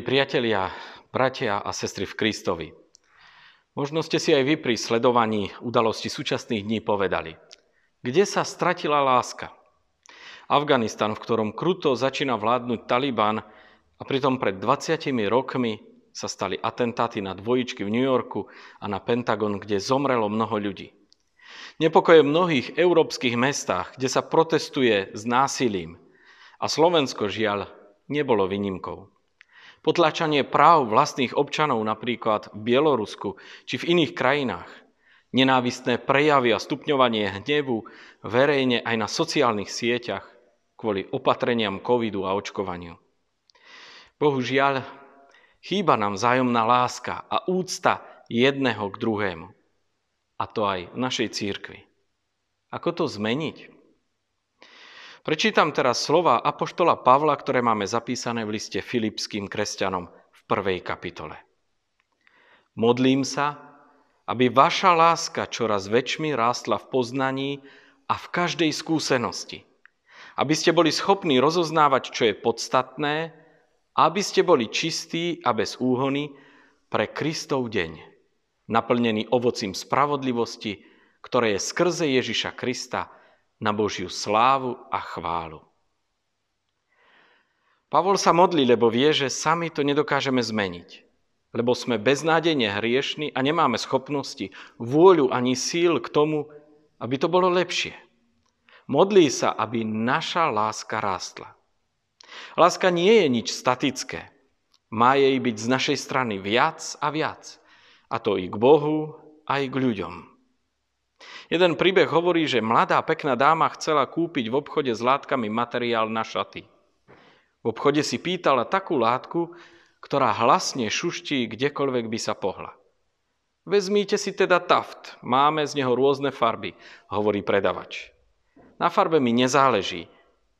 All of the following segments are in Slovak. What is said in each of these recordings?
Milí priatelia, bratia a sestry v Kristovi, možno ste si aj vy pri sledovaní udalosti súčasných dní povedali, kde sa stratila láska? Afganistan, v ktorom kruto začína vládnuť Taliban a pritom pred 20 rokmi sa stali atentáty na dvojičky v New Yorku a na Pentagon, kde zomrelo mnoho ľudí. Nepokoje v mnohých európskych mestách, kde sa protestuje s násilím. A Slovensko žiaľ nebolo výnimkou potlačanie práv vlastných občanov napríklad v Bielorusku či v iných krajinách, nenávistné prejavy a stupňovanie hnevu verejne aj na sociálnych sieťach kvôli opatreniam covidu a očkovaniu. Bohužiaľ, chýba nám vzájomná láska a úcta jedného k druhému. A to aj v našej církvi. Ako to zmeniť? Prečítam teraz slova Apoštola Pavla, ktoré máme zapísané v liste Filipským kresťanom v prvej kapitole. Modlím sa, aby vaša láska čoraz väčšmi rástla v poznaní a v každej skúsenosti. Aby ste boli schopní rozoznávať, čo je podstatné, a aby ste boli čistí a bez úhony pre Kristov deň, naplnený ovocím spravodlivosti, ktoré je skrze Ježiša Krista na Božiu slávu a chválu. Pavol sa modlí, lebo vie, že sami to nedokážeme zmeniť. Lebo sme beznádejne hriešni a nemáme schopnosti, vôľu ani síl k tomu, aby to bolo lepšie. Modlí sa, aby naša láska rástla. Láska nie je nič statické. Má jej byť z našej strany viac a viac. A to i k Bohu, aj k ľuďom. Jeden príbeh hovorí, že mladá pekná dáma chcela kúpiť v obchode s látkami materiál na šaty. V obchode si pýtala takú látku, ktorá hlasne šuští kdekoľvek by sa pohla. Vezmite si teda taft, máme z neho rôzne farby, hovorí predavač. Na farbe mi nezáleží.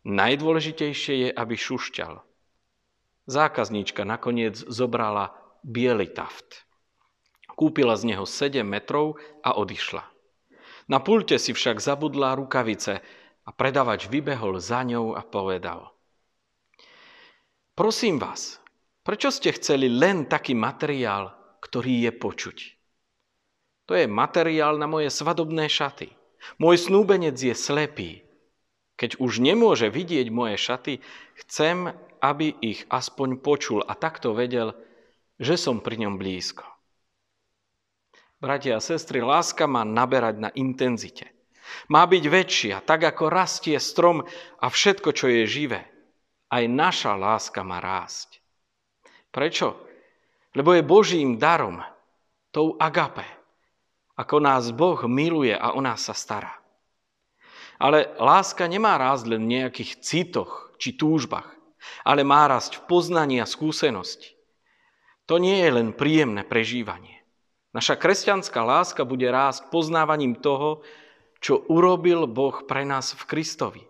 Najdôležitejšie je, aby šušťal. Zákazníčka nakoniec zobrala biely taft. Kúpila z neho 7 metrov a odišla. Na pulte si však zabudla rukavice a predavač vybehol za ňou a povedal. Prosím vás, prečo ste chceli len taký materiál, ktorý je počuť? To je materiál na moje svadobné šaty. Môj snúbenec je slepý. Keď už nemôže vidieť moje šaty, chcem, aby ich aspoň počul a takto vedel, že som pri ňom blízko. Bratia a sestry, láska má naberať na intenzite. Má byť väčšia, tak ako rastie strom a všetko, čo je živé. Aj naša láska má rásť. Prečo? Lebo je Božím darom, tou agape, ako nás Boh miluje a o nás sa stará. Ale láska nemá rásť len v nejakých citoch či túžbách, ale má rásť v poznaní a skúsenosti. To nie je len príjemné prežívanie. Naša kresťanská láska bude rásť poznávaním toho, čo urobil Boh pre nás v Kristovi.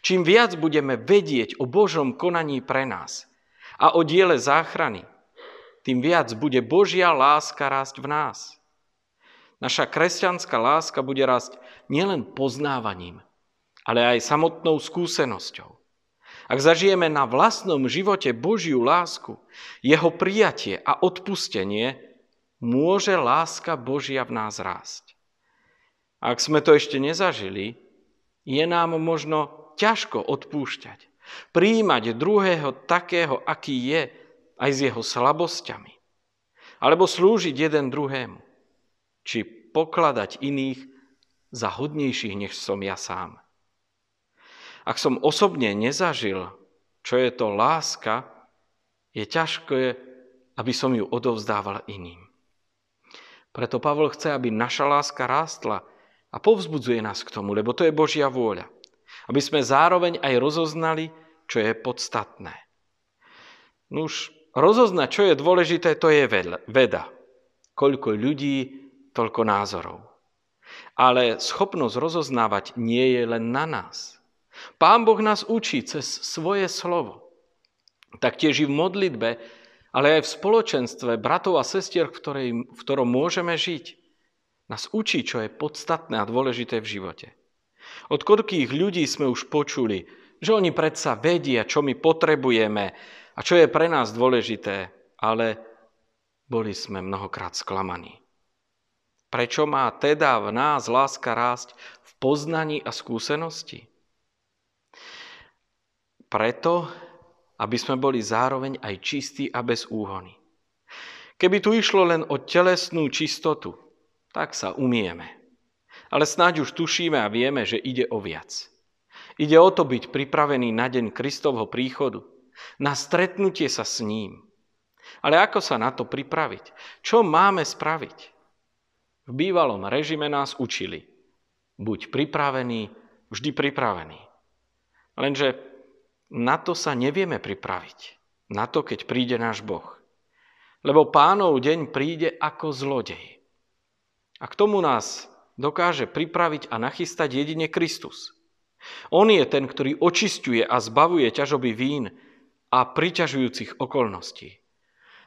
Čím viac budeme vedieť o Božom konaní pre nás a o diele záchrany, tým viac bude Božia láska rásť v nás. Naša kresťanská láska bude rásť nielen poznávaním, ale aj samotnou skúsenosťou. Ak zažijeme na vlastnom živote Božiu lásku, jeho prijatie a odpustenie, môže láska Božia v nás rásť. Ak sme to ešte nezažili, je nám možno ťažko odpúšťať. Príjmať druhého takého, aký je, aj s jeho slabosťami. Alebo slúžiť jeden druhému. Či pokladať iných za hodnejších, než som ja sám. Ak som osobne nezažil, čo je to láska, je ťažké, aby som ju odovzdával iným. Preto Pavol chce, aby naša láska rástla a povzbudzuje nás k tomu, lebo to je Božia vôľa. Aby sme zároveň aj rozoznali, čo je podstatné. No už rozoznať, čo je dôležité, to je veda. Koľko ľudí, toľko názorov. Ale schopnosť rozoznávať nie je len na nás. Pán Boh nás učí cez svoje slovo. Taktiež i v modlitbe ale aj v spoločenstve bratov a sestier, v, ktorej, v ktorom môžeme žiť, nás učí, čo je podstatné a dôležité v živote. Od koľkých ľudí sme už počuli, že oni predsa vedia, čo my potrebujeme A čo je pre nás dôležité, ale boli sme mnohokrát sklamaní. Prečo má teda v nás láska rásť v poznaní a skúsenosti? Preto, aby sme boli zároveň aj čistí a bez úhony. Keby tu išlo len o telesnú čistotu, tak sa umieme. Ale snáď už tušíme a vieme, že ide o viac. Ide o to byť pripravený na deň Kristovho príchodu, na stretnutie sa s ním. Ale ako sa na to pripraviť? Čo máme spraviť? V bývalom režime nás učili. Buď pripravený, vždy pripravený. Lenže na to sa nevieme pripraviť. Na to, keď príde náš Boh. Lebo pánov deň príde ako zlodej. A k tomu nás dokáže pripraviť a nachystať jedine Kristus. On je ten, ktorý očistuje a zbavuje ťažoby vín a priťažujúcich okolností.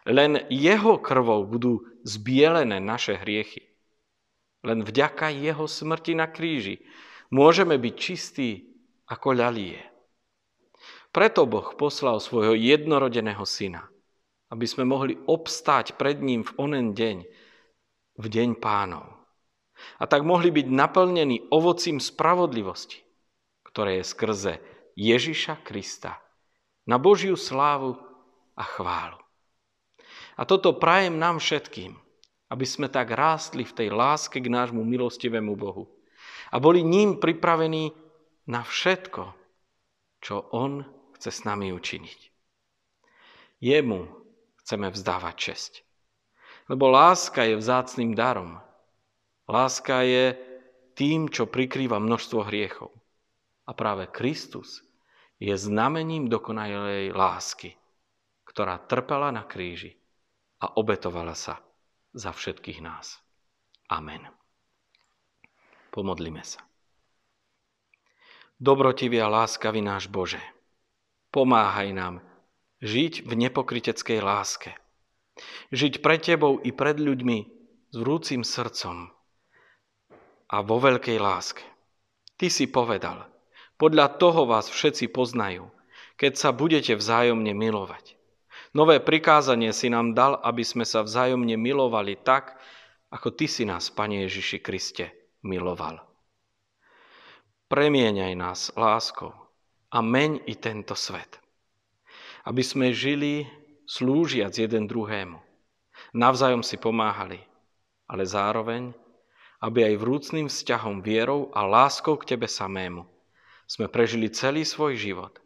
Len jeho krvou budú zbielené naše hriechy. Len vďaka jeho smrti na kríži môžeme byť čistí ako ľalie. Preto Boh poslal svojho jednorodeného syna, aby sme mohli obstáť pred ním v onen deň, v deň pánov. A tak mohli byť naplnení ovocím spravodlivosti, ktoré je skrze Ježiša Krista na Božiu slávu a chválu. A toto prajem nám všetkým, aby sme tak rástli v tej láske k nášmu milostivému Bohu a boli ním pripravení na všetko, čo On chce s nami učiniť. Jemu chceme vzdávať česť. Lebo láska je vzácným darom. Láska je tým, čo prikrýva množstvo hriechov. A práve Kristus je znamením dokonalej lásky, ktorá trpela na kríži a obetovala sa za všetkých nás. Amen. Pomodlime sa. Dobrotivý a láskavý náš Bože, pomáhaj nám žiť v nepokryteckej láske. Žiť pred Tebou i pred ľuďmi s vrúcim srdcom a vo veľkej láske. Ty si povedal, podľa toho vás všetci poznajú, keď sa budete vzájomne milovať. Nové prikázanie si nám dal, aby sme sa vzájomne milovali tak, ako Ty si nás, Pane Ježiši Kriste, miloval. Premieňaj nás láskou a meň i tento svet. Aby sme žili slúžiac jeden druhému. Navzájom si pomáhali, ale zároveň, aby aj vrúcným vzťahom vierou a láskou k Tebe samému sme prežili celý svoj život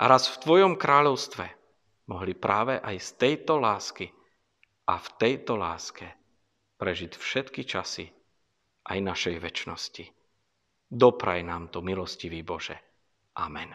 a raz v Tvojom kráľovstve mohli práve aj z tejto lásky a v tejto láske prežiť všetky časy aj našej väčšnosti. Dopraj nám to, milostivý Bože. Amen.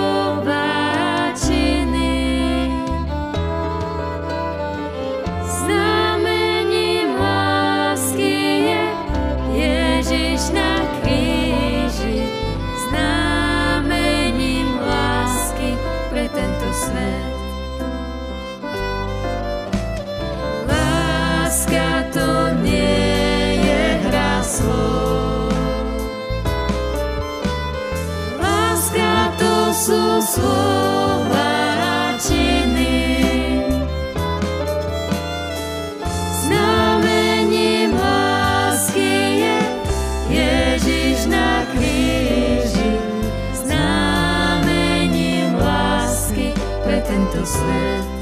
atento sled.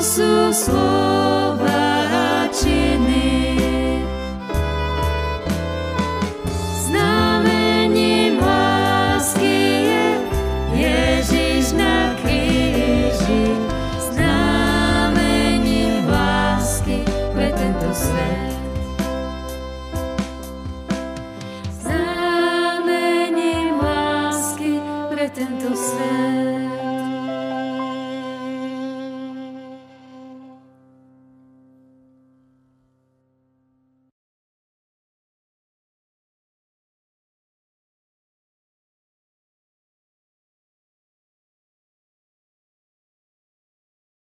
Jesus Lord.